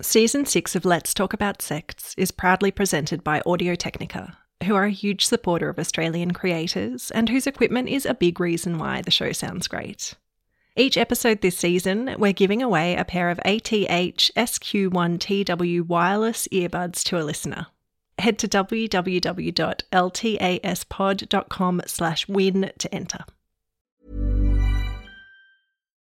Season 6 of Let's Talk About Sects is proudly presented by Audio Technica, who are a huge supporter of Australian creators and whose equipment is a big reason why the show sounds great. Each episode this season, we're giving away a pair of ATH SQ1TW wireless earbuds to a listener. Head to www.ltaspod.com slash win to enter.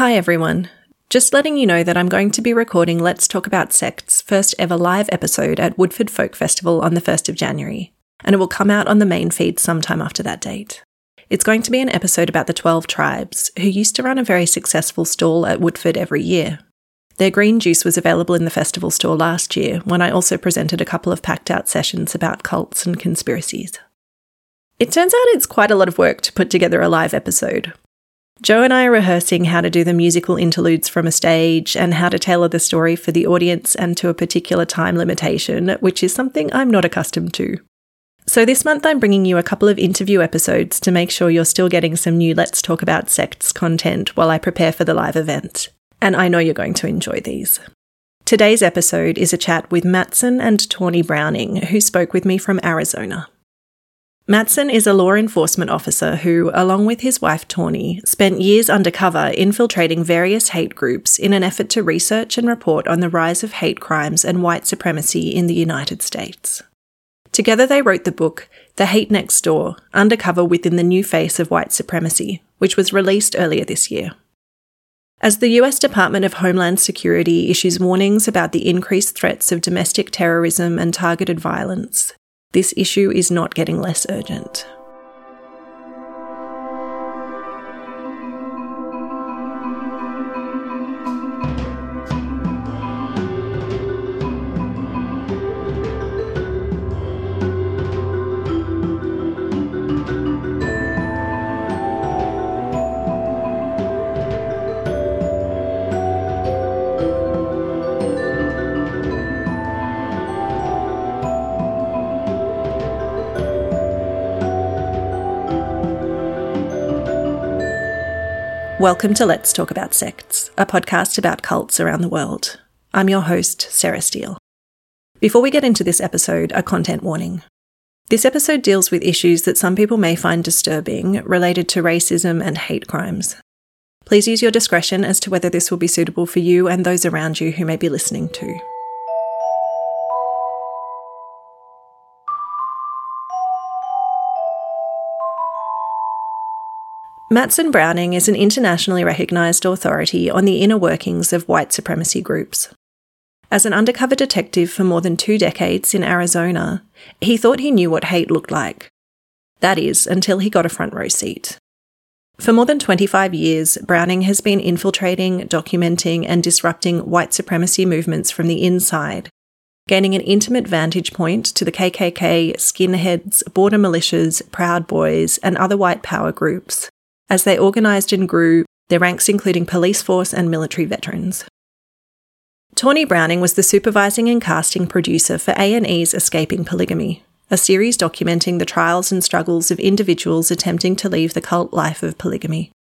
Hi, everyone. Just letting you know that I'm going to be recording Let's Talk About Sects' first ever live episode at Woodford Folk Festival on the 1st of January, and it will come out on the main feed sometime after that date. It's going to be an episode about the 12 tribes, who used to run a very successful stall at Woodford every year. Their green juice was available in the festival store last year, when I also presented a couple of packed out sessions about cults and conspiracies. It turns out it's quite a lot of work to put together a live episode, Joe and I are rehearsing how to do the musical interludes from a stage and how to tailor the story for the audience and to a particular time limitation, which is something I'm not accustomed to. So, this month I'm bringing you a couple of interview episodes to make sure you're still getting some new Let's Talk About Sects content while I prepare for the live event. And I know you're going to enjoy these. Today's episode is a chat with Matson and Tawni Browning, who spoke with me from Arizona. Matson is a law enforcement officer who, along with his wife Tawni, spent years undercover infiltrating various hate groups in an effort to research and report on the rise of hate crimes and white supremacy in the United States. Together they wrote the book The Hate Next Door Undercover Within the New Face of White Supremacy, which was released earlier this year. As the US Department of Homeland Security issues warnings about the increased threats of domestic terrorism and targeted violence, this issue is not getting less urgent. Welcome to Let's Talk About Sects, a podcast about cults around the world. I'm your host, Sarah Steel. Before we get into this episode, a content warning. This episode deals with issues that some people may find disturbing related to racism and hate crimes. Please use your discretion as to whether this will be suitable for you and those around you who may be listening to. Matson Browning is an internationally recognised authority on the inner workings of white supremacy groups. As an undercover detective for more than two decades in Arizona, he thought he knew what hate looked like. That is, until he got a front row seat. For more than 25 years, Browning has been infiltrating, documenting, and disrupting white supremacy movements from the inside, gaining an intimate vantage point to the KKK, skinheads, border militias, Proud Boys, and other white power groups as they organised and grew, their ranks including police force and military veterans. Tawni Browning was the supervising and casting producer for A&E's Escaping Polygamy, a series documenting the trials and struggles of individuals attempting to leave the cult life of polygamy.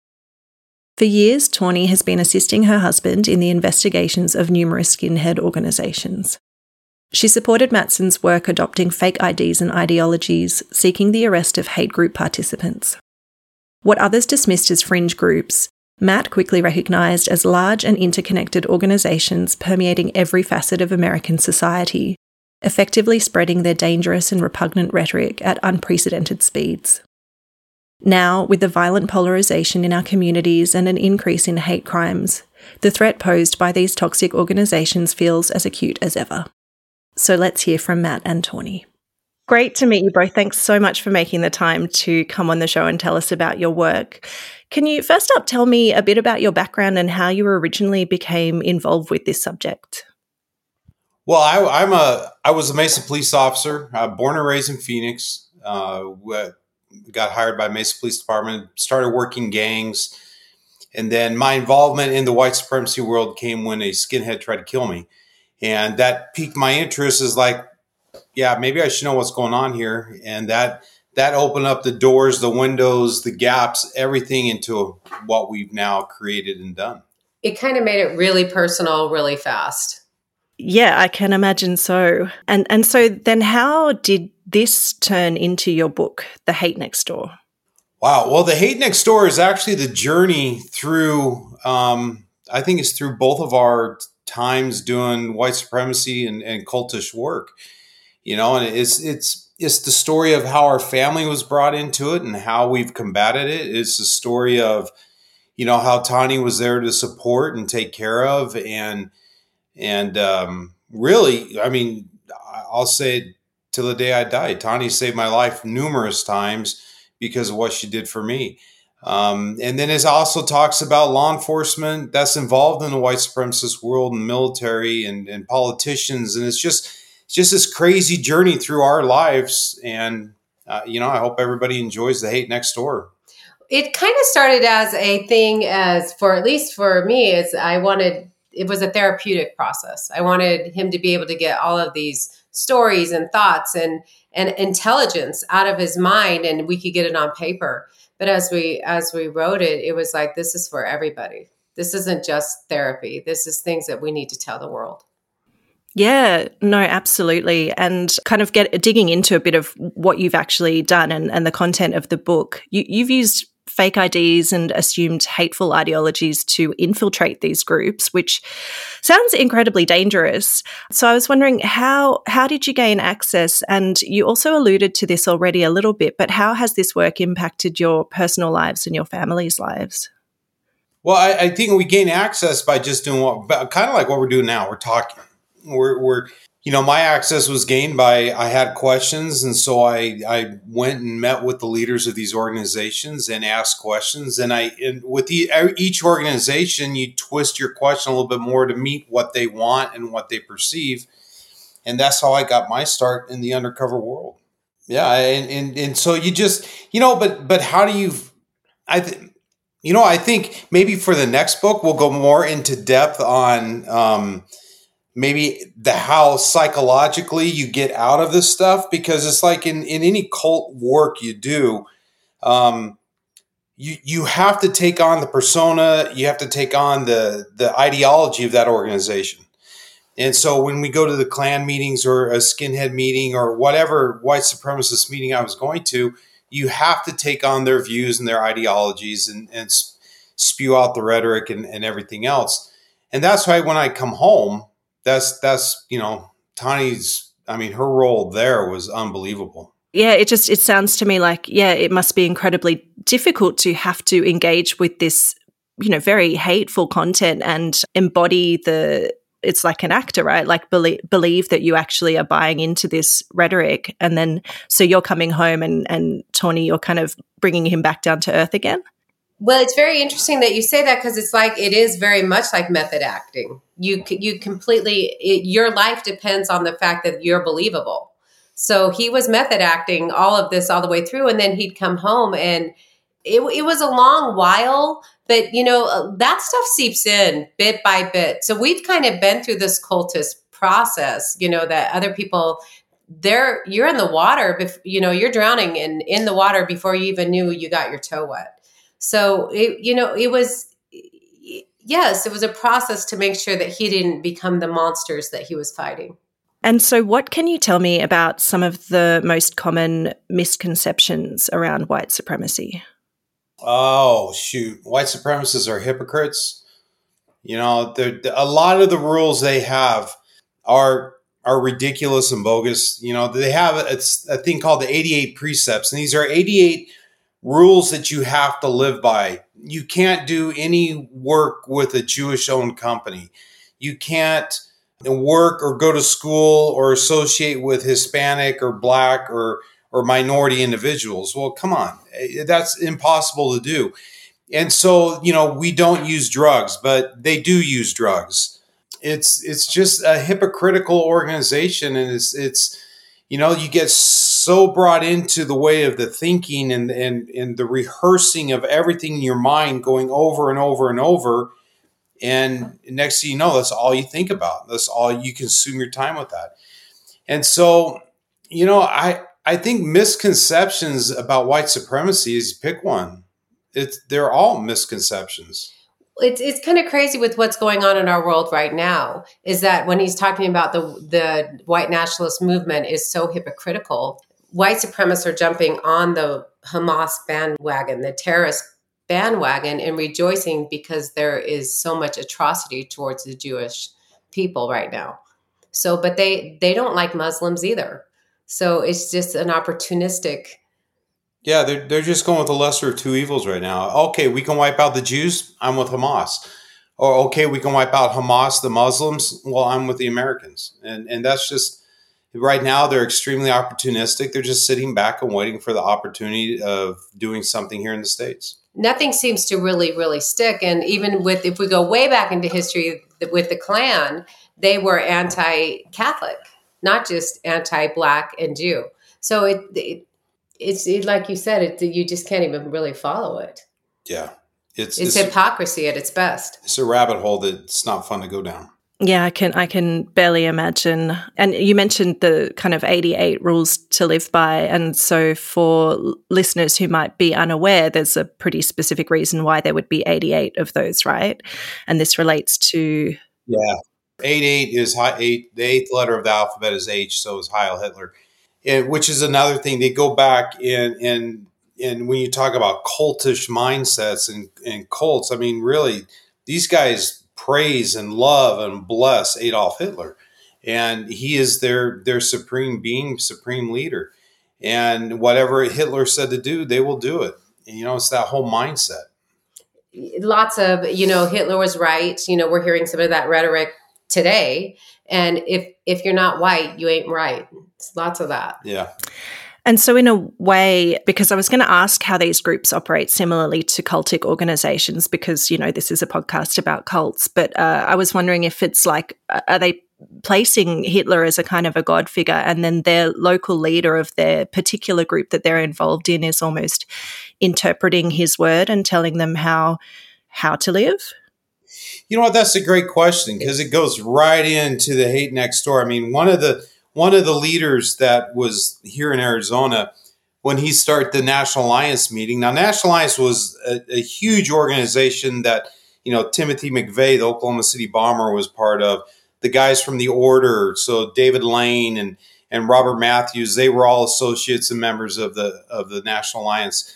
For years, Tawni has been assisting her husband in the investigations of numerous skinhead organisations. She supported Matson's work adopting fake IDs and ideologies, seeking the arrest of hate group participants. What others dismissed as fringe groups, Matt quickly recognised as large and interconnected organisations permeating every facet of American society, effectively spreading their dangerous and repugnant rhetoric at unprecedented speeds. Now, with the violent polarisation in our communities and an increase in hate crimes, the threat posed by these toxic organisations feels as acute as ever. So let's hear from Matt and Tawni. Great to meet you both. Thanks so much for making the time to come on the show and tell us about your work. Can you first up tell me a bit about your background and how you originally became involved with this subject? Well, I, am a I was a Mesa police officer, uh, born and raised in Phoenix. Uh, got hired by Mesa Police Department, started working gangs, and then my involvement in the white supremacy world came when a skinhead tried to kill me, and that piqued my interest. Is like yeah, maybe I should know what's going on here. And that that opened up the doors, the windows, the gaps, everything into what we've now created and done. It kind of made it really personal, really fast. Yeah, I can imagine so. And and so then how did this turn into your book, The Hate Next Door? Wow. Well, The Hate Next Door is actually the journey through um, I think it's through both of our times doing white supremacy and, and cultish work you know, and it's it's it's the story of how our family was brought into it and how we've combated it. It's the story of you know how Tawni was there to support and take care of, and and um, really, I mean, I'll say till the day I die, Tawni saved my life numerous times because of what she did for me. Um, and then it also talks about law enforcement that's involved in the white supremacist world and military and, and politicians. And it's just, it's just this crazy journey through our lives. And, uh, you know, I hope everybody enjoys the hate next door. It kind of started as a thing as for at least for me, is I wanted, it was a therapeutic process. I wanted him to be able to get all of these stories and thoughts and, and intelligence out of his mind and we could get it on paper. But as we, as we wrote it, it was like, this is for everybody. This isn't just therapy. This is things that we need to tell the world. Yeah, no, absolutely. And kind of get digging into a bit of what you've actually done and, and the content of the book. You, you've used fake IDs and assumed hateful ideologies to infiltrate these groups, which sounds incredibly dangerous. So I was wondering how how did you gain access? And you also alluded to this already a little bit, but how has this work impacted your personal lives and your family's lives? Well, I, I think we gain access by just doing what, kind of like what we're doing now. We're talking we're, we're you know my access was gained by i had questions and so i i went and met with the leaders of these organizations and asked questions and i and with the, each organization you twist your question a little bit more to meet what they want and what they perceive and that's how i got my start in the undercover world. Yeah and and, and so you just you know but but how do you i you know i think maybe for the next book we'll go more into depth on um, maybe the how psychologically you get out of this stuff because it's like in, in any cult work you do um, you you have to take on the persona you have to take on the the ideology of that organization. And so when we go to the Klan meetings or a skinhead meeting or whatever white supremacist meeting i was going to you have to take on their views and their ideologies and, and spew out the rhetoric and, and everything else. And that's why when i come home that's that's you know Tawni's. I mean, her role there was unbelievable. Yeah, it just it sounds to me like yeah, it must be incredibly difficult to have to engage with this you know very hateful content and embody the it's like an actor right like believe, believe that you actually are buying into this rhetoric and then so you're coming home and and Tawni you're kind of bringing him back down to earth again well, it's very interesting that you say that because it's like it is very much like method acting. You you completely it, your life depends on the fact that you're believable. So he was method acting all of this all the way through, and then he'd come home, and it, it was a long while. But you know uh, that stuff seeps in bit by bit. So we've kind of been through this cultist process. You know that other people they're you're in the water. Bef- you know you're drowning in in the water before you even knew you got your toe wet. So it, you know, it was yes, it was a process to make sure that he didn't become the monsters that he was fighting. And so, what can you tell me about some of the most common misconceptions around white supremacy? Oh, shoot. White supremacists are hypocrites. You know, a lot of the rules they have are are ridiculous and bogus. You know, they have it's a thing called the 88 precepts, and these are 88 rules that you have to live by. You can't do any work with a Jewish owned company. You can't work or go to school or associate with Hispanic or black or or minority individuals. Well, come on. Eh, that's impossible to do. And so, you know, we don't use drugs, but they do use drugs. It's it's just a hypocritical organization and it's it's you know, you get so brought into the way of the thinking and and and the rehearsing of everything in your mind going over and over and over and next thing you know, that's all you think about. That's all you consume your time with that. And so, you know, I I think misconceptions about white supremacy is pick one. It's they're all misconceptions. It's it's kind of crazy with what's going on in our world right now. Is that when he's talking about the the white nationalist movement is so hypocritical. White supremacists are jumping on the Hamas bandwagon, the terrorist bandwagon, and rejoicing because there is so much atrocity towards the Jewish people right now. So, but they they don't like Muslims either. So it's just an opportunistic. Yeah, they're, they're just going with the lesser of two evils right now. Okay, we can wipe out the Jews. I'm with Hamas. Or okay, we can wipe out Hamas, the Muslims. Well, I'm with the Americans. And and that's just right now they're extremely opportunistic. They're just sitting back and waiting for the opportunity of doing something here in the states. Nothing seems to really really stick. And even with if we go way back into history with the Klan, they were anti-Catholic not just anti-black and Jew. So it, it it's it, like you said, it you just can't even really follow it. Yeah, it's, it's, it's hypocrisy at its best. It's a rabbit hole that's not fun to go down. Yeah, I can I can barely imagine. And you mentioned the kind of 88 rules to live by and so for listeners who might be unaware there's a pretty specific reason why there would be 88 of those, right? And this relates to Yeah. Eight eight is high, eight. The eighth letter of the alphabet is H, so is Heil Hitler, and which is another thing. They go back in and and when you talk about cultish mindsets and, and cults, I mean, really, these guys praise and love and bless Adolf Hitler, and he is their their supreme being, supreme leader, and whatever Hitler said to do, they will do it. And, you know, it's that whole mindset lots of you know hitler was right you know we're hearing some of that rhetoric today and if if you're not white you ain't right. It's lots of that. Yeah. And so, in a way, because I was going to ask how these groups operate similarly to cultic organizations, because, you know, this is a podcast about cults, but uh, I was wondering if it's like, are they placing Hitler as a kind of a god figure, and then their local leader of their particular group that they're involved in is almost interpreting his word and telling them how how to live? You know what? That's a great question because it goes right into the hate next door. I mean, one of the one of the leaders that was here in Arizona when he started the National Alliance meeting. Now, National Alliance was a, a huge organization that you know Timothy McVeigh, the Oklahoma City bomber, was part of. The guys from the Order, so David Lane and and Robert Mathews, they were all associates and members of the of the National Alliance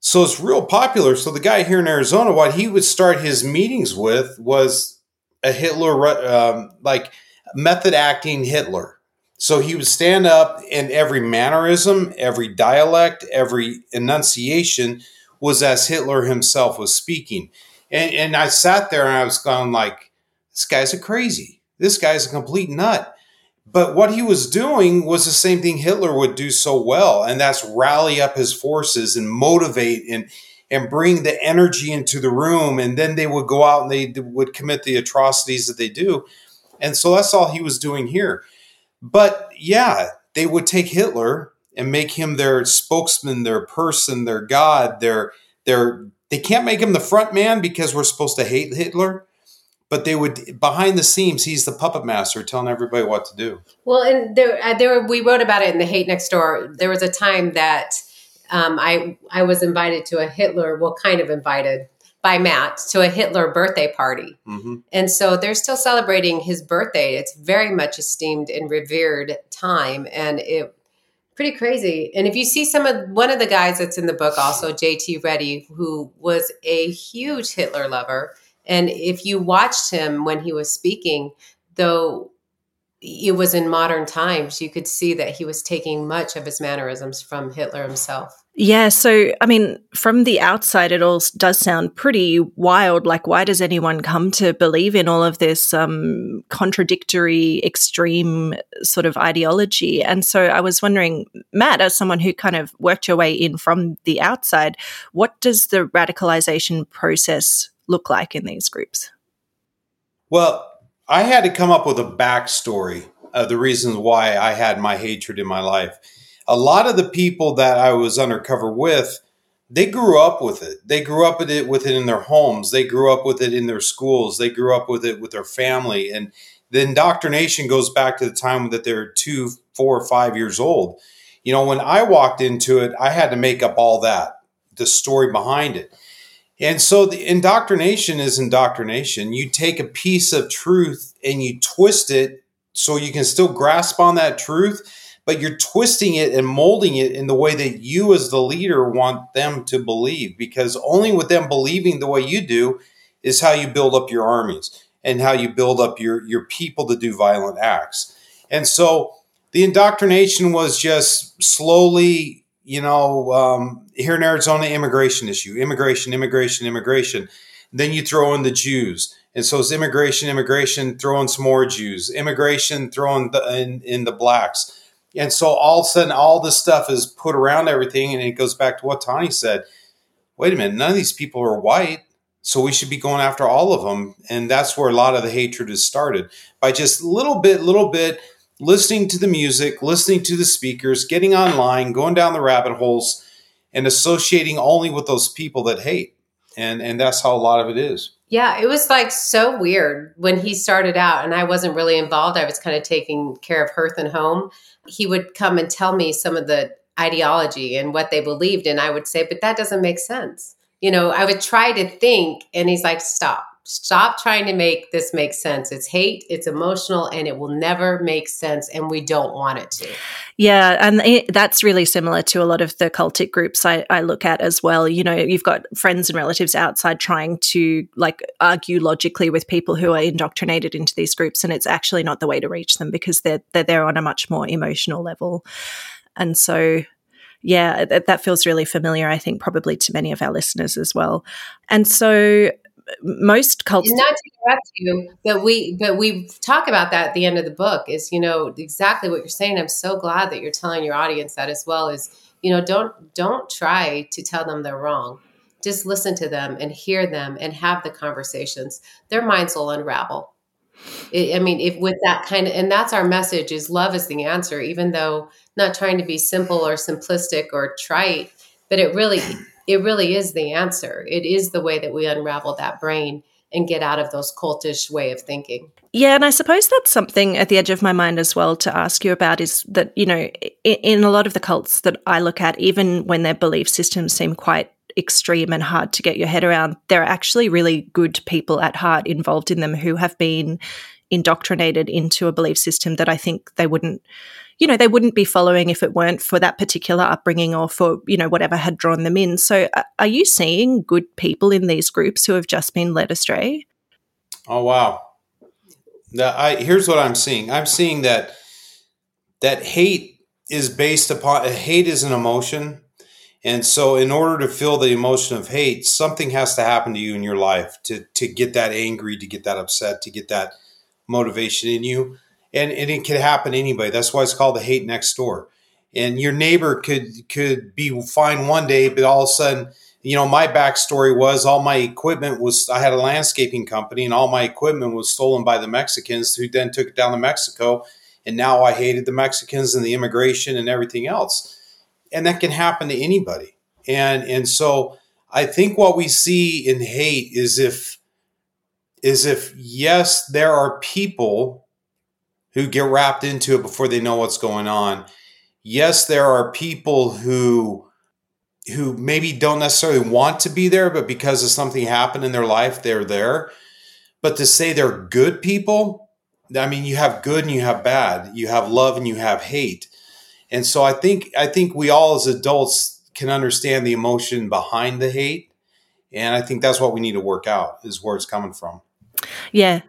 so it's real popular. So the guy here in Arizona, what he would start his meetings with was a Hitler, um, like method acting Hitler. So he would stand up and every mannerism, every dialect, every enunciation was as Hitler himself was speaking. And, and I sat there and I was going like, this guy's a crazy. This guy's a complete nut. But what he was doing was the same thing Hitler would do so well, and that's rally up his forces and motivate and and bring the energy into the room. And then they would go out and they would commit the atrocities that they do. And so that's all he was doing here. But yeah, they would take Hitler and make him their spokesman, their person, their god, their their they can't make him the front man because we're supposed to hate Hitler but they would behind the scenes he's the puppet master telling everybody what to do. Well and there uh, there we wrote about it in the hate next door. There was a time that um, i i was invited to a hitler well kind of invited by matt to a hitler birthday party. Mm-hmm. and so they're still celebrating his birthday. It's very much esteemed and revered time and it pretty crazy. And if you see some of one of the guys that's in the book also JT Ready who was a huge hitler lover and if you watched him when he was speaking, though it was in modern times. You could see that he was taking much of his mannerisms from Hitler himself. Yeah, so I mean, from the outside, it all does sound pretty wild. Like, why does anyone come to believe in all of this um, contradictory, extreme sort of ideology? And so I was wondering, Matt, as someone who kind of worked your way in from the outside, what does the radicalization process look like in these groups? Well, I had to come up with a backstory of the reasons why I had my hatred in my life a lot of the people that I was undercover with, they grew up with it. They grew up with it with it in their homes. They grew up with it in their schools. They grew up with it with their family. And the indoctrination goes back to the time that they're two, four, or five years old. You know, when I walked into it, I had to make up all that, the story behind it. And so the indoctrination is indoctrination. You take a piece of truth and you twist it so you can still grasp on that truth but you're twisting it and molding it in the way that you as the leader want them to believe because only with them believing the way you do is how you build up your armies and how you build up your your people to do violent acts and so the indoctrination was just slowly you know um, here in arizona immigration issue immigration immigration immigration. Then you throw in the jews. And so it's immigration immigration throw in some more jews. Immigration throw in the, in, in the blacks. And so all of a sudden, all this stuff is put around everything, and it goes back to what Tawni said. Wait a minute, none of these people are white, so we should be going after all of them, and that's where a lot of the hatred is started. By just little bit, little bit, listening to the music, listening to the speakers, getting online, going down the rabbit holes, and associating only with those people that hate, and and that's how a lot of it is. Yeah, it was like so weird when he started out, and I wasn't really involved. I was kind of taking care of Hearth and Home he would come and tell me some of the ideology and what they believed and I would say, but that doesn't make sense. You know, I would try to think and he's like, stop. Stop trying to make this make sense. It's hate, it's emotional, and it will never make sense, and we don't want it to. Yeah, and it, that's really similar to a lot of the cultic groups I, I look at as well. You know, you've got friends and relatives outside trying to like argue logically with people who are indoctrinated into these groups, and it's actually not the way to reach them because they're they're there on a much more emotional level. And so yeah, that, that feels really familiar, I think, probably to many of our listeners as well. And so most cults. not to interrupt you, but we but we talk about that at the end of the book. Is you know exactly what you're saying. I'm so glad that you're telling your audience that as well. Is you know don't don't try to tell them they're wrong. Just listen to them and hear them and have the conversations. Their minds will unravel. I mean, if with that kind of, and that's our message: is love is the answer. Even though not trying to be simple or simplistic or trite, but it really it really is the answer. It is the way that we unravel that brain and get out of those cultish way of thinking. Yeah, and I suppose that's something at the edge of my mind as well to ask you about is that, you know, in, in a lot of the cults that I look at, even when their belief systems seem quite extreme and hard to get your head around, there are actually really good people at heart involved in them who have been indoctrinated into a belief system that I think they wouldn't you know, they wouldn't be following if it weren't for that particular upbringing or for, you know, whatever had drawn them in. So are you seeing good people in these groups who have just been led astray? Oh, wow. Now, I, here's what I'm seeing. I'm seeing that that hate is based upon hate is an emotion. And so in order to feel the emotion of hate, something has to happen to you in your life to to get that angry, to get that upset, to get that motivation in you and, and it could happen anybody. That's why it's called the hate next door. And your neighbor could could be fine one day, but all of a sudden, you know, my backstory was all my equipment was I had a landscaping company, and all my equipment was stolen by the Mexicans, who then took it down to Mexico, and now I hated the Mexicans and the immigration and everything else, and that can happen to anybody. And and so I think what we see in hate is if is if yes, there are people who get wrapped into it before they know what's going on. Yes, there are people who who maybe don't necessarily want to be there, but because of something happened in their life, they're there. But to say they're good people, I mean, you have good and you have bad. You have love and you have hate. And so I think I think we all as adults can understand the emotion behind the hate. And I think that's what we need to work out is where it's coming from. Yeah,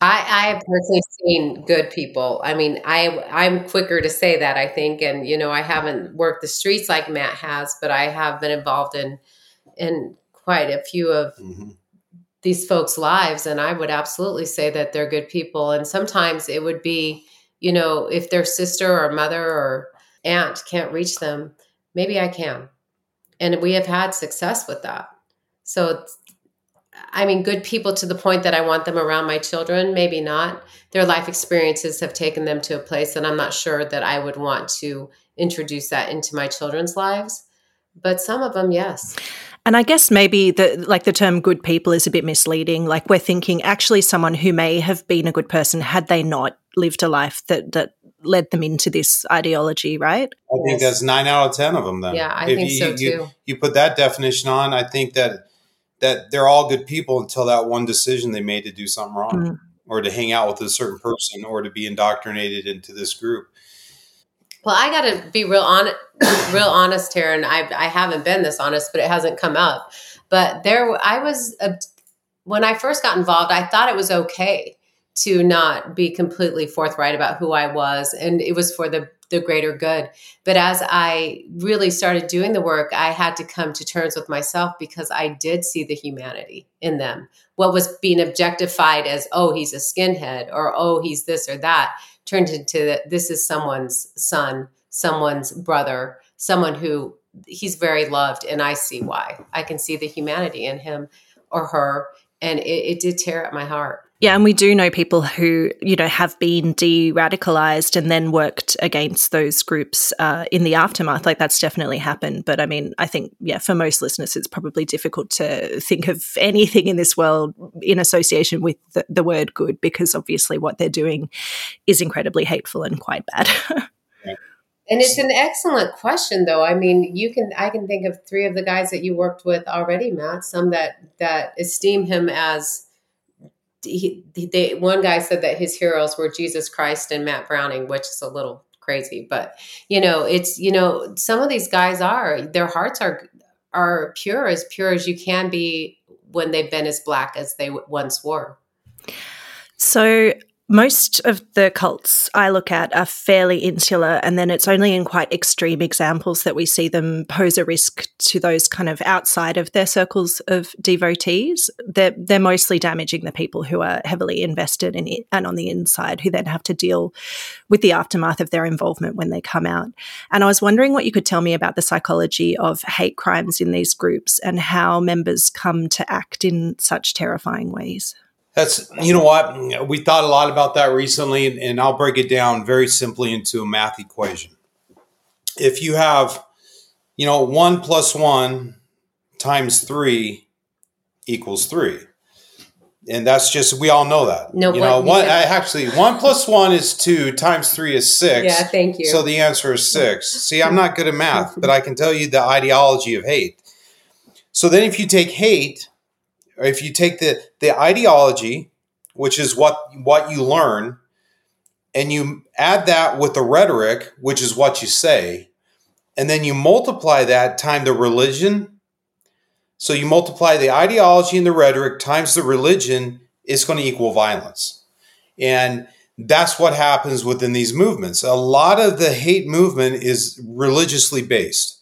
I, I have personally seen good people. I mean, I I'm quicker to say that I think, and you know, I haven't worked the streets like Matt has, but I have been involved in in quite a few of mm-hmm. these folks' lives, and I would absolutely say that they're good people. And sometimes it would be, you know, if their sister or mother or aunt can't reach them, maybe I can, and we have had success with that. So I mean, good people to the point that I want them around my children, maybe not. Their life experiences have taken them to a place that I'm not sure that I would want to introduce that into my children's lives. But some of them, yes. And I guess maybe the like the term good people is a bit misleading. Like we're thinking actually someone who may have been a good person had they not lived a life that that led them into this ideology, right? I think that's nine out of ten of them. Then, yeah, I if think you, so you, too. You, you put that definition on. I think that that they're all good people until that one decision they made to do something wrong mm-hmm. or to hang out with a certain person or to be indoctrinated into this group. Well, I got to be real honest, real honest here, and I I haven't been this honest, but it hasn't come up. But there, I was when I first got involved, I thought it was okay to not be completely forthright about who I was, and it was for the the greater good. But as I really started doing the work, I had to come to terms with myself because I did see the humanity in them. What was being objectified as, oh, he's a skinhead or oh, he's this or that turned into this is someone's son, someone's brother, someone who he's very loved. And I see why. I can see the humanity in him or her. And it, it did tear at my heart. Yeah, and we do know people who, you know, have been de radicalized and then worked against those groups uh, in the aftermath. Like that's definitely happened. But I mean, I think, yeah, for most listeners, it's probably difficult to think of anything in this world in association with the, the word good because obviously what they're doing is incredibly hateful and quite bad. And it's an excellent question, though. I mean, you can I can think of three of the guys that you worked with already, Matt. Some that that esteem him as he, they, one guy said that his heroes were Jesus Christ and Matt Browning, which is a little crazy, but you know, it's you know, some of these guys are their hearts are are pure as pure as you can be when they've been as black as they once were. So most of the cults I look at are fairly insular, and then it's only in quite extreme examples that we see them pose a risk to those kind of outside of their circles of devotees. They're, they're mostly damaging the people who are heavily invested in it and on the inside, who then have to deal with the aftermath of their involvement when they come out. And I was wondering what you could tell me about the psychology of hate crimes in these groups and how members come to act in such terrifying ways. That's you know what we thought a lot about that recently, and I'll break it down very simply into a math equation. If you have, you know, one plus one times three equals three, and that's just we all know that. No, you know, one uh, actually one plus one is two times three is six. Yeah, thank you. So the answer is six. See, I'm not good at math, but I can tell you the ideology of hate. So then, if you take hate or if you take the the ideology, which is what what you learn, and you add that with the rhetoric, which is what you say, and then you multiply that time the religion. So you multiply the ideology and the rhetoric times the religion, it's going to equal violence. And that's what happens within these movements. A lot of the hate movement is religiously based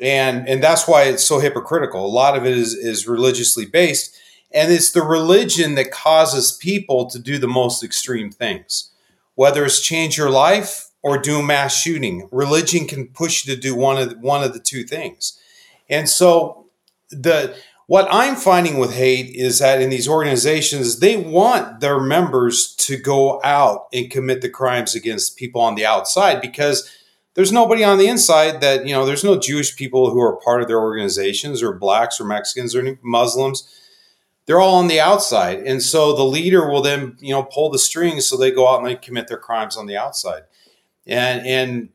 and and that's why it's so hypocritical. A lot of it is is religiously based, and it's the religion that causes people to do the most extreme things, whether it's change your life or do mass shooting. Religion can push you to do one of the, one of the two things, and so the what I'm finding with hate is that in these organizations, they want their members to go out and commit the crimes against people on the outside because there's nobody on the inside that you know there's no jewish people who are part of their organizations or blacks or mexicans or muslims. They're all on the outside. And so the leader will then you know pull the strings so they go out and they commit their crimes on the outside. And and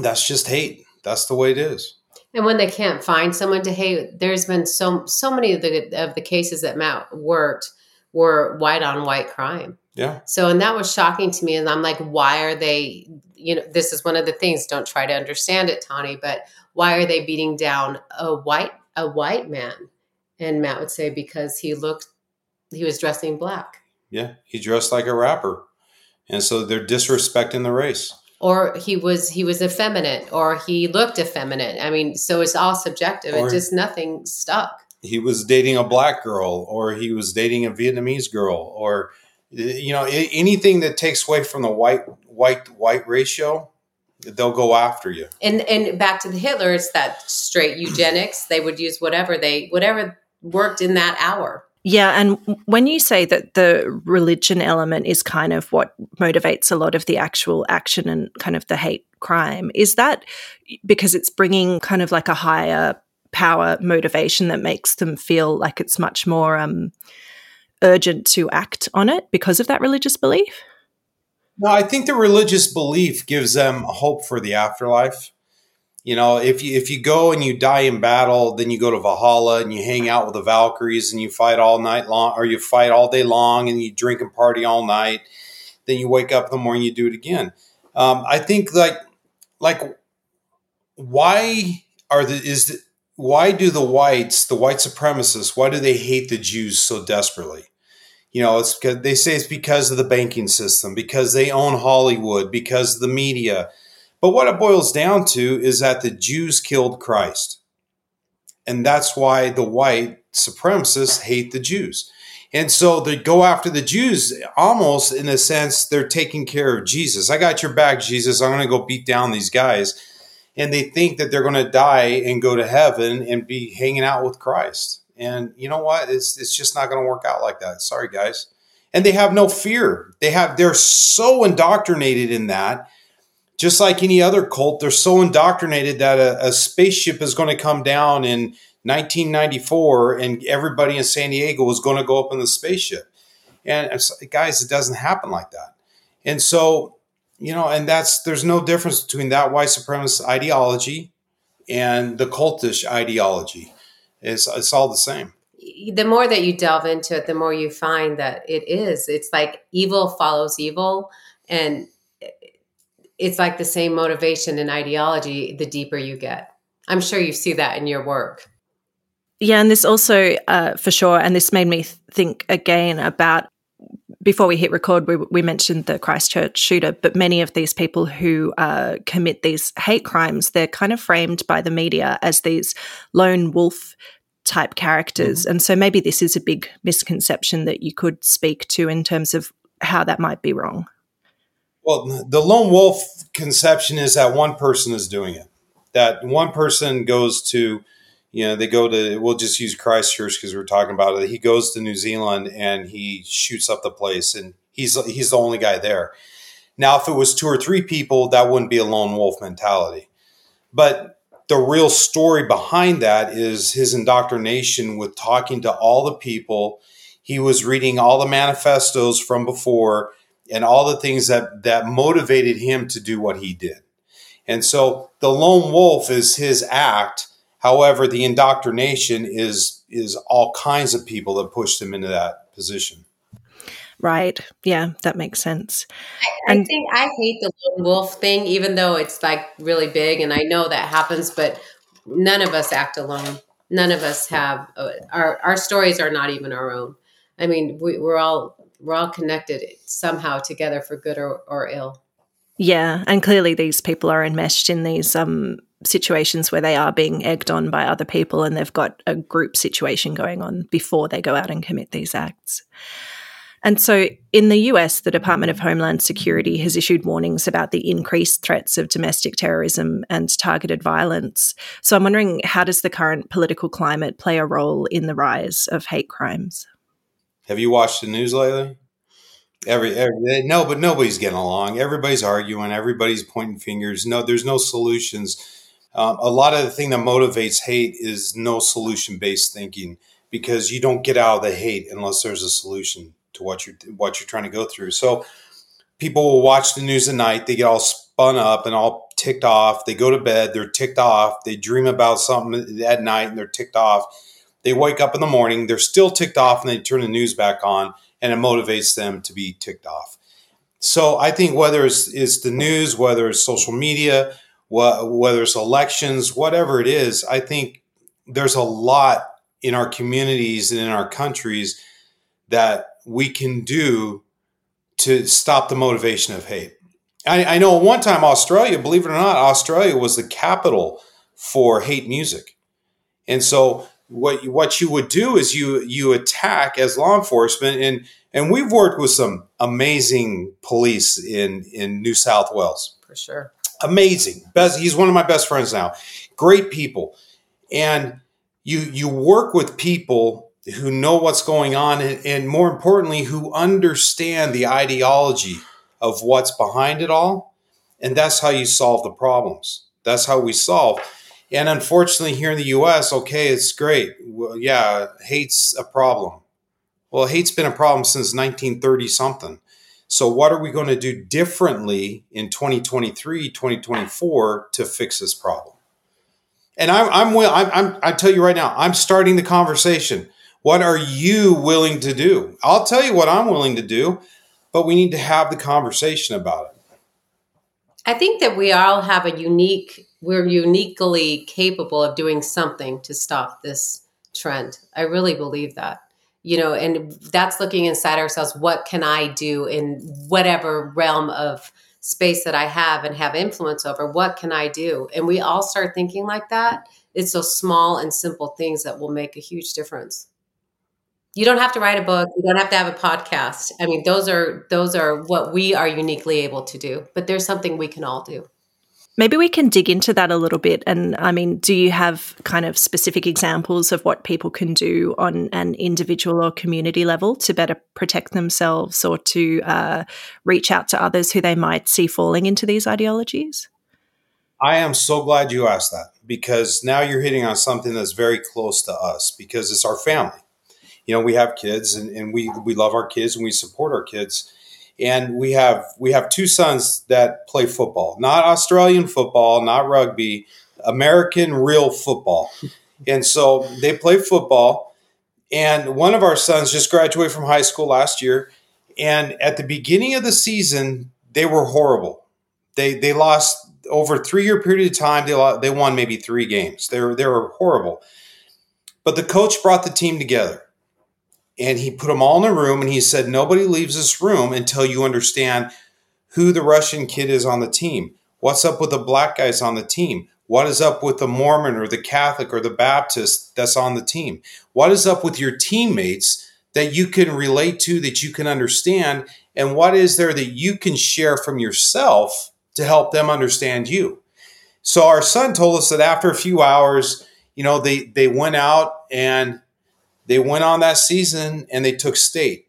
that's just hate. That's the way it is. And when they can't find someone to hate there's been so so many of the of the cases that matt worked were white on white crime. Yeah. So, and that was shocking to me. And I'm like, why are they, you know, this is one of the things, don't try to understand it, Tawni, but why are they beating down a white, a white man? And Matt would say, because he looked, he was dressing black. Yeah, he dressed like a rapper, and so they're disrespecting the race. Or he was he was effeminate, or he looked effeminate. I mean, so it's all subjective. Or- it just nothing stuck. he was dating a black girl or he was dating a Vietnamese girl or eh, you know anything that takes away from the white white white ratio they'll go after you And and back to the Hitler, it's that straight eugenics. They would use whatever they whatever worked in that hour. Yeah, and when you say that the religion element is kind of what motivates a lot of the actual action and kind of the hate crime, is that because it's bringing kind of like a higher power motivation that makes them feel like it's much more um, urgent to act on it because of that religious belief? No i think the religious belief gives them hope for the afterlife. You know if you if you go and you die in battle then you go to valhalla and you hang out with the valkyries and you fight all night long or you fight all day long and you drink and party all night then you wake up in the morning you do it again. Um, i think like like why are the is the, why do the whites the white supremacists why do they hate the jews so desperately you know it's because they say it's because of the banking system because they own hollywood because of the media. But what it boils down to is that the jews killed christ. And that's why the white supremacists hate the jews. And so they go after the jews almost in a sense they're taking care of jesus. I got your back jesus. I'm going to go beat down these guys. And they think that they're going to die and go to heaven and be hanging out with Christ. And you know what? It's it's just not going to work out like that. Sorry, guys. And they have no fear. They have they're so indoctrinated in that. Just like any other cult, they're so indoctrinated that a, a spaceship is going to come down in 1994 and everybody in San Diego is going to go up in the spaceship. And guys, it doesn't happen like that. And so you know, and that's there's no difference between that white supremacist ideology and the cultish ideology. It's it's all the same. The more that you delve into it, the more you find that it is. It's like evil follows evil, and it's like the same motivation and ideology. The deeper you get, I'm sure you see that in your work. Yeah, and this also, uh, for sure, and this made me think again about before we hit record, we, we mentioned the Christchurch shooter, but many of these people who uh, commit these hate crimes, they're kind of framed by the media as these lone wolf type characters. And so maybe this is a big misconception that you could speak to in terms of how that might be wrong. Well, the lone wolf conception is that one person is doing it. That one person goes to, you know, they go to. We'll just use Christchurch because we're talking about it. He goes to New Zealand and he shoots up the place, and he's he's the only guy there. Now, if it was two or three people, that wouldn't be a lone wolf mentality. But the real story behind that is his indoctrination with talking to all the people. He was reading all the manifestos from before and all the things that that motivated him to do what he did. And so the lone wolf is his act. However, the indoctrination is is all kinds of people that push them into that position. Right. Yeah, that makes sense. I And- think I hate the lone wolf thing, even though it's like really big, and I know that happens. But none of us act alone. None of us have uh, our our stories are not even our own. I mean, we, we're all we're all connected somehow together for good or, or ill. Yeah, and clearly these people are enmeshed in these um, situations where they are being egged on by other people and they've got a group situation going on before they go out and commit these acts. And so in the US, the Department of Homeland Security has issued warnings about the increased threats of domestic terrorism and targeted violence. So I'm wondering how does the current political climate play a role in the rise of hate crimes? Have you watched the news lately? Every, every eh, no, but nobody's getting along. Everybody's arguing. Everybody's pointing fingers. No, there's no solutions. Um, a lot of the thing that motivates hate is no solution based thinking because you don't get out of the hate unless there's a solution to what you're what you're trying to go through. So people will watch the news at night. They get all spun up and all ticked off. They go to bed. They're ticked off. They dream about something at night and they're ticked off. They wake up in the morning. They're still ticked off and they turn the news back on and it motivates them to be ticked off. So I think whether it's, it's the news, whether it's social media, whether it's elections, whatever it is, I think there's a lot in our communities and in our countries that we can do to stop the motivation of hate. I, I know one time Australia, believe it or not, Australia was the capital for hate music. And so what you, what you would do is you you attack as law enforcement and and we've worked with some amazing police in in New South Wales. For sure. Amazing. Best he's one of my best friends now. Great people. And you you work with people who know what's going on and, and more importantly who understand the ideology of what's behind it all and that's how you solve the problems that's how we solve and unfortunately here in the us okay it's great well, yeah hate's a problem well hate's been a problem since 1930 something so what are we going to do differently in 2023 2024 to fix this problem and I'm, I'm, I'm, I'm, I tell you right now, I'm starting the conversation. What are you willing to do? I'll tell you what I'm willing to do, but we need to have the conversation about it. I think that we all have a unique, we're uniquely capable of doing something to stop this trend. I really believe that. You know, and that's looking inside ourselves. What can I do in whatever realm of space that I have and have influence over. What can I do? And we all start thinking like that. It's those small and simple things that will make a huge difference. You don't have to write a book. You don't have to have a podcast. I mean, those are those are what we are uniquely able to do. But there's something we can all do. Maybe we can dig into that a little bit. And I mean, do you have kind of specific examples of what people can do on an individual or community level to better protect themselves or to uh, reach out to others who they might see falling into these ideologies? I am so glad you asked that because now you're hitting on something that's very close to us because it's our family. You know, we have kids and, and we, we love our kids and we support our kids and we have we have two sons that play football, not Australian football, not rugby, American real football. And so they play football. And one of our sons just graduated from high school last year. And at the beginning of the season, they were horrible. They they lost over a three year period of time. They lost, they won maybe three games. They were they were horrible. But the coach brought the team together and he put them all in a room and he said nobody leaves this room until you understand who the russian kid is on the team. What's up with the black guys on the team? What is up with the mormon or the catholic or the baptist that's on the team? What is up with your teammates that you can relate to that you can understand? And what is there that you can share from yourself to help them understand you? So our son told us that after a few hours you know they they went out and they went on that season and they took state.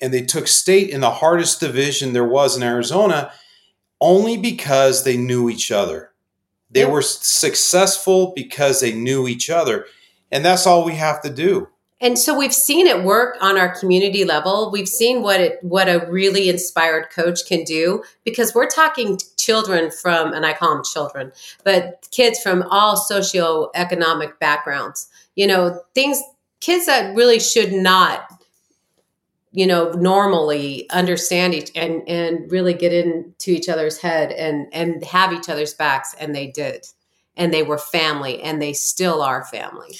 And they took state in the hardest division there was in Arizona only because they knew each other. They were successful because they knew each other. And that's all we have to do. And so we've seen it work on our community level. We've seen what it what a really inspired coach can do because we're talking children from and I call them children, but kids from all socioeconomic backgrounds. You know, things kids that really should not you know normally understand each and and really get into each other's head and and have each other's backs and they did. And they were family and they still are family.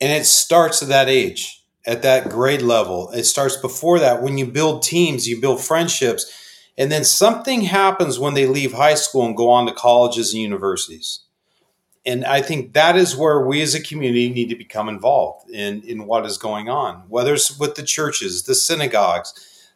And it starts at that age at that grade level. It starts before that. When you build teams you build friendships and then something happens when they leave high school and go on to colleges and universities and I think that is where we as a community need to become involved in, in what is going on, whether it's with the churches, the synagogues,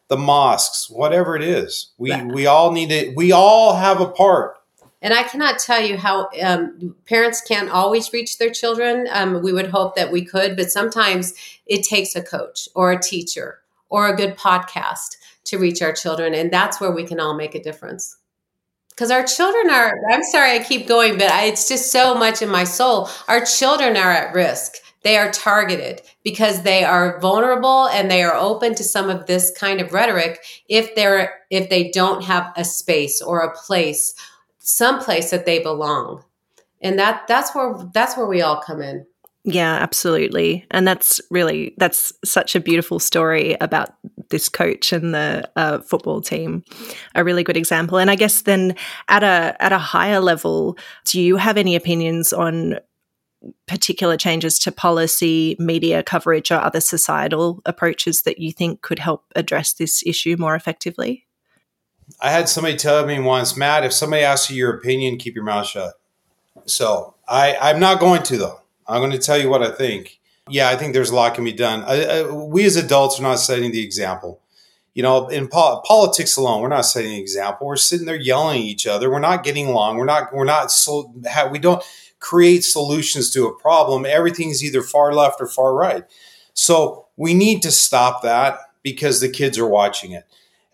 the mosques, whatever it is. We, we all need it. We all have a part. And I cannot tell you how um, parents can't always reach their children. Um, we would hope that we could, but sometimes it takes a coach or a teacher or a good podcast to reach our children. And that's where we can all make a difference because our children are i'm sorry i keep going but I, it's just so much in my soul. Our children are at risk. They are targeted because they are vulnerable and they are open to some of this kind of rhetoric if they're if they don't have a space or a place some place that they belong. And that that's where that's where we all come in. Yeah, absolutely. And that's really that's such a beautiful story about this coach and the uh, football team. A really good example. And I guess then at a at a higher level, do you have any opinions on particular changes to policy, media coverage, or other societal approaches that you think could help address this issue more effectively? I had somebody tell me once, Matt, if somebody asks you your opinion, keep your mouth shut. So I, I'm not going to, though. I'm going to tell you what I think. Yeah, I think there's a lot can be done. I, I, we as adults are not setting the example. You know, in po- politics alone, we're not setting the example. We're sitting there yelling at each other. We're not getting along. We're not. We're not. So, we don't create solutions to a problem. Everything's either far left or far right. So we need to stop that because the kids are watching it.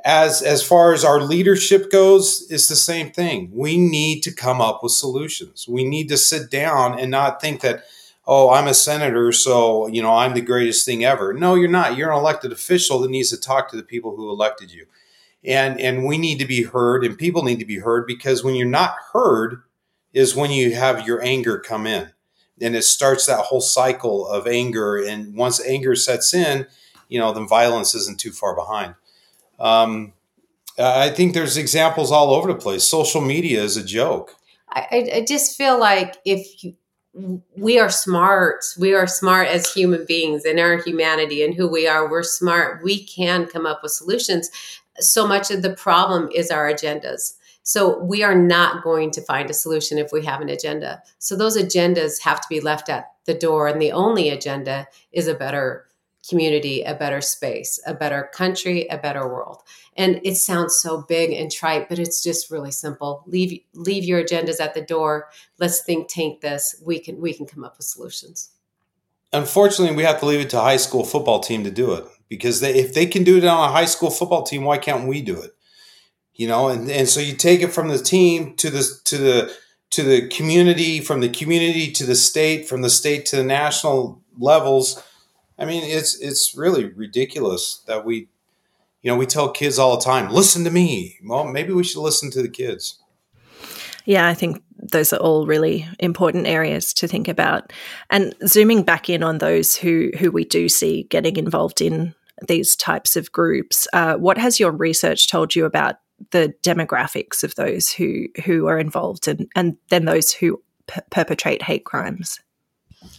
As as far as our leadership goes, it's the same thing. We need to come up with solutions. We need to sit down and not think that oh, I'm a senator, so you know I'm the greatest thing ever. No, you're not. You're an elected official that needs to talk to the people who elected you, and and we need to be heard, and people need to be heard because when you're not heard, is when you have your anger come in, and it starts that whole cycle of anger. And once anger sets in, you know, then violence isn't too far behind. Um, I think there's examples all over the place. Social media is a joke. I, I just feel like if you, we are smart. We are smart as human beings in our humanity and who we are. We're smart. We can come up with solutions. So much of the problem is our agendas. So we are not going to find a solution if we have an agenda. So those agendas have to be left at the door. And the only agenda is a better community, a better space, a better country, a better world. And it sounds so big and trite, but it's just really simple. Leave leave your agendas at the door. Let's think tank this. We can we can come up with solutions. Unfortunately, we have to leave it to high school football team to do it because they, if they can do it on a high school football team, why can't we do it? You know, and, and so you take it from the team to the to the to the community, from the community to the state, from the state to the national levels. I mean, it's it's really ridiculous that we you know, we tell kids all the time, listen to me. Well, maybe we should listen to the kids. Yeah, I think those are all really important areas to think about. And zooming back in on those who who we do see getting involved in these types of groups, uh, what has your research told you about the demographics of those who who are involved and and then those who p- perpetrate hate crimes?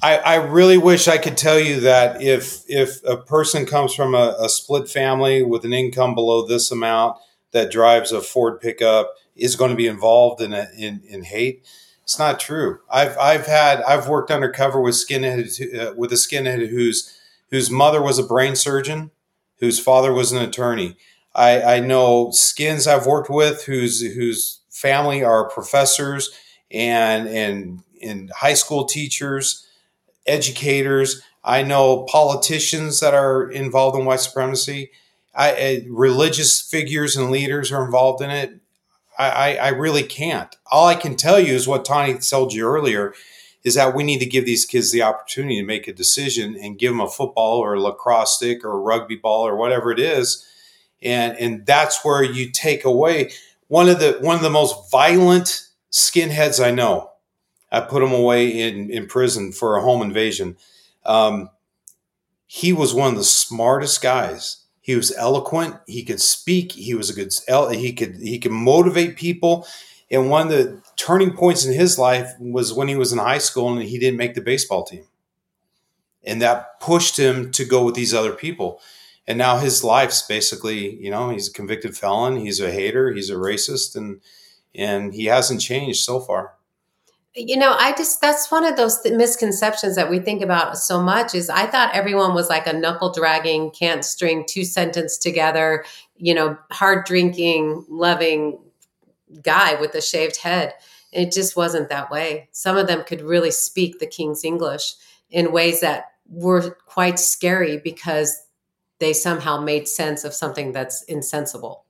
I, I, really wish I could tell you that if if a person comes from a, a, split family with an income below this amount that drives a Ford pickup is going to be involved in a, in, in hate. It's not true. I've I've had I've worked undercover with skinhead uh, with a skinhead whose whose mother was a brain surgeon, whose father was an attorney. I, I know skins I've worked with whose whose family are professors and and and high school teachers educators. I know politicians that are involved in white supremacy. I, religious figures and leaders are involved in it. I, I, I really can't. All I can tell you is what Tawni told you earlier is that we need to give these kids the opportunity to make a decision and give them a football or a lacrosse stick or a rugby ball or whatever it is. And, and that's where you take away one of the one of the most violent skinheads I know I put him away in, in prison for a home invasion. Um, he was one of the smartest guys. He was eloquent. He could speak. He was a good. He could he could motivate people. And one of the turning points in his life was when he was in high school and he didn't make the baseball team, and that pushed him to go with these other people. And now his life's basically, you know, he's a convicted felon. He's a hater. He's a racist, and and he hasn't changed so far you know i just that's one of those th- misconceptions that we think about so much is i thought everyone was like a knuckle dragging can't string two sentence together you know hard drinking loving guy with a shaved head. It just wasn't that way. Some of them could really speak the king's english in ways that were quite scary because they somehow made sense of something that's insensible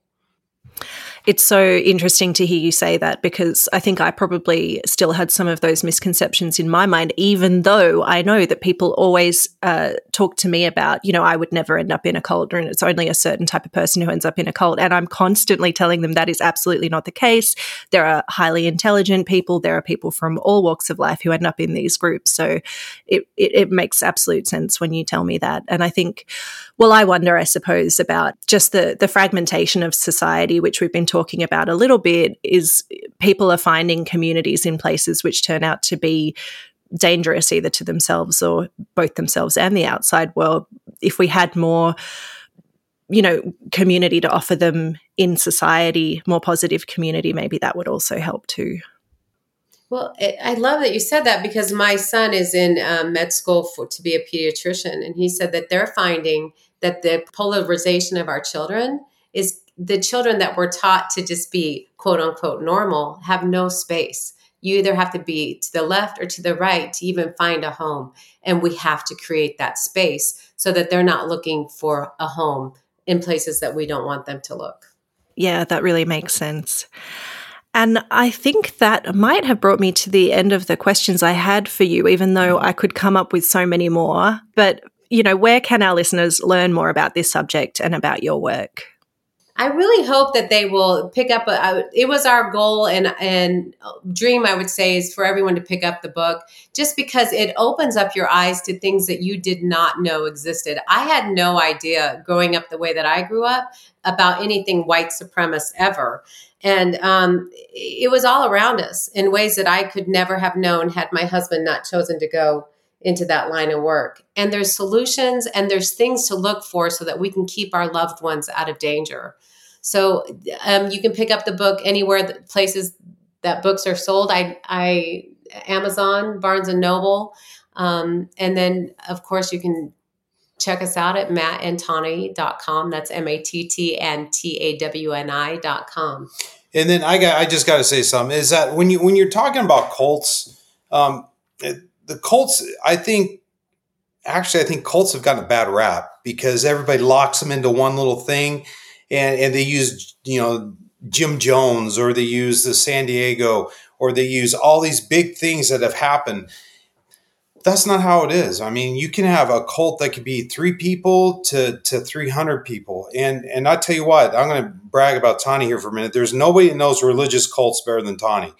it's so interesting to hear you say that because I think I probably still had some of those misconceptions in my mind, even though I know that people always uh, talk to me about, you know, I would never end up in a cult and it's only a certain type of person who ends up in a cult. And I'm constantly telling them that is absolutely not the case. There are highly intelligent people, there are people from all walks of life who end up in these groups. So it, it, it makes absolute sense when you tell me that. And I think, well, I wonder, I suppose, about just the, the fragmentation of society, which we've been talking talking about a little bit is people are finding communities in places which turn out to be dangerous either to themselves or both themselves and the outside world. If we had more you know community to offer them in society more positive community maybe that would also help too. Well i love that you said that because my son is in um, med school for to be a pediatrician and he said that they're finding that the polarization of our children is the children that were taught to just be quote unquote normal have no space you either have to be to the left or to the right to even find a home. And we have to create that space so that they're not looking for a home in places that we don't want them to look. Yeah, that really makes sense. And I think that might have brought me to the end of the questions I had for you, even though I could come up with so many more. But, you know, where can our listeners learn more about this subject and about your work? I really hope that they will pick up. It was our goal and and dream, I would say, is for everyone to pick up the book, just because it opens up your eyes to things that you did not know existed. I had no idea growing up the way that I grew up about anything white supremacist ever, and um, it was all around us in ways that I could never have known had my husband not chosen to go into that line of work. And there's solutions and there's things to look for so that we can keep our loved ones out of danger. So um, you can pick up the book anywhere that places that books are sold. I, I Amazon, Barnes and Noble, um, and then of course you can check us out at mattntawni.com. That's M A T T N T A W N I.com. And then I got I just got to say something is that when you when you're talking about cults, um, the cults, I think actually I think cults have gotten a bad rap because everybody locks them into one little thing and, and they use, you know, Jim Jones or they use the San Diego or they use all these big things that have happened. That's not how it is. I mean, you can have a cult that could be three people to, to 300 people. And, and I tell you what, I'm going to brag about Tawni here for a minute. There's nobody that knows religious cults better than Tawni.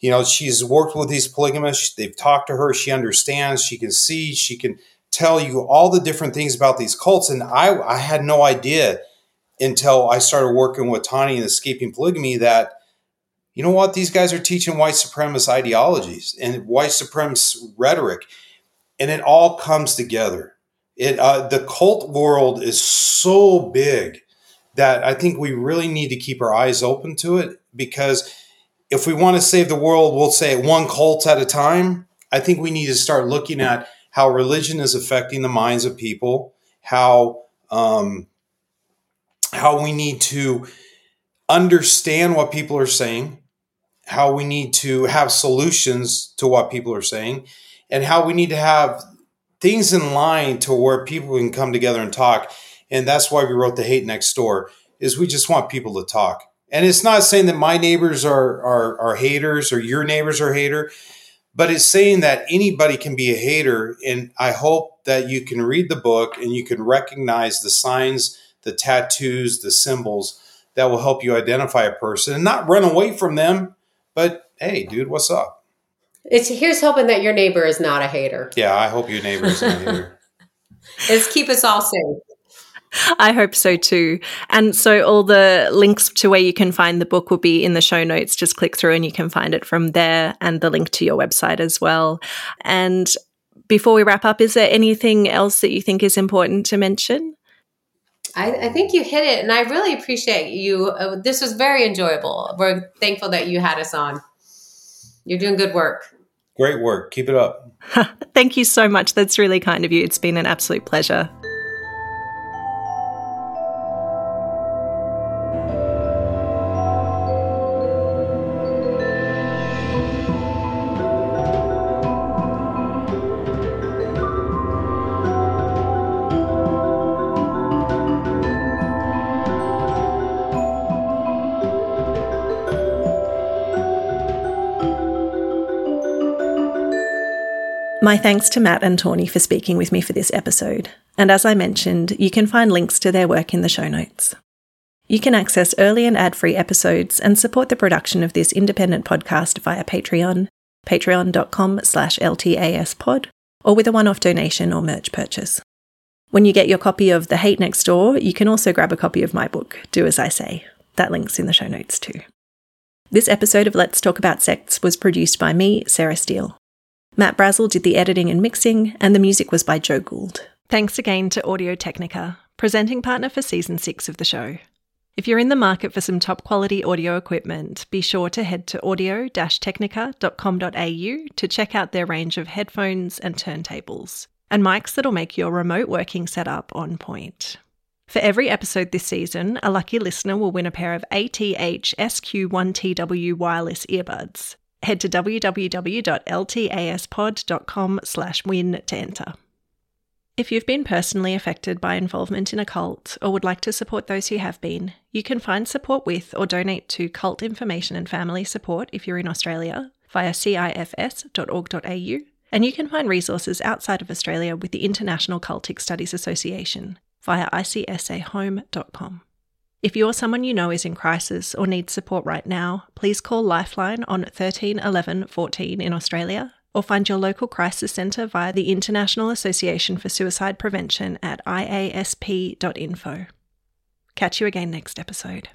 You know, she's worked with these polygamists. They've talked to her. She understands. She can see. She can tell you all the different things about these cults. And I, I had no idea until I started working with Tawni and escaping polygamy that you know what these guys are teaching white supremacist ideologies and white supremacist rhetoric and it all comes together it uh, the cult world is so big that i think we really need to keep our eyes open to it because if we want to save the world we'll say one cult at a time i think we need to start looking at how religion is affecting the minds of people how um, how we need to understand what people are saying, how we need to have solutions to what people are saying, and how we need to have things in line to where people can come together and talk. And that's why we wrote the hate next door is we just want people to talk. And it's not saying that my neighbors are, are, are haters or your neighbors are hater, but it's saying that anybody can be a hater. And I hope that you can read the book and you can recognize the signs the tattoos, the symbols that will help you identify a person and not run away from them. But hey, dude, what's up? It's here's hoping that your neighbor is not a hater. Yeah, I hope your neighbor is not a hater. Let's keep us all safe. I hope so too. And so all the links to where you can find the book will be in the show notes. Just click through and you can find it from there and the link to your website as well. And before we wrap up, is there anything else that you think is important to mention? I, I, think you hit it, and I really appreciate you. Uh, this was very enjoyable. We're thankful that you had us on. You're doing good work. Great work. Keep it up. Thank you so much. That's really kind of you. It's been an absolute pleasure. My thanks to Matt and Tawni for speaking with me for this episode. And as I mentioned, you can find links to their work in the show notes. You can access early and ad free episodes and support the production of this independent podcast via Patreon, patreon.com slash ltaspod, or with a one off donation or merch purchase. When you get your copy of The Hate Next Door, you can also grab a copy of my book, Do As I Say. That link's in the show notes too. This episode of Let's Talk About Sects was produced by me, Sarah Steel. Matt Brazel did the editing and mixing, and the music was by Joe Gould. Thanks again to Audio Technica, presenting partner for season six of the show. If you're in the market for some top quality audio equipment, be sure to head to audio technica.com.au to check out their range of headphones and turntables, and mics that'll make your remote working setup on point. For every episode this season, a lucky listener will win a pair of ATH SQ1TW wireless earbuds. Head to www.ltaspod.com slash win to enter. If you've been personally affected by involvement in a cult or would like to support those who have been, you can find support with or donate to Cult Information and Family Support if you're in Australia via cifs.org.au, and you can find resources outside of Australia with the International Cultic Studies Association via icsahome.com. If you're someone you know is in crisis or needs support right now, please call Lifeline on 13 11 14 in Australia or find your local crisis centre via the International Association for Suicide Prevention at iasp.info. Catch you again next episode.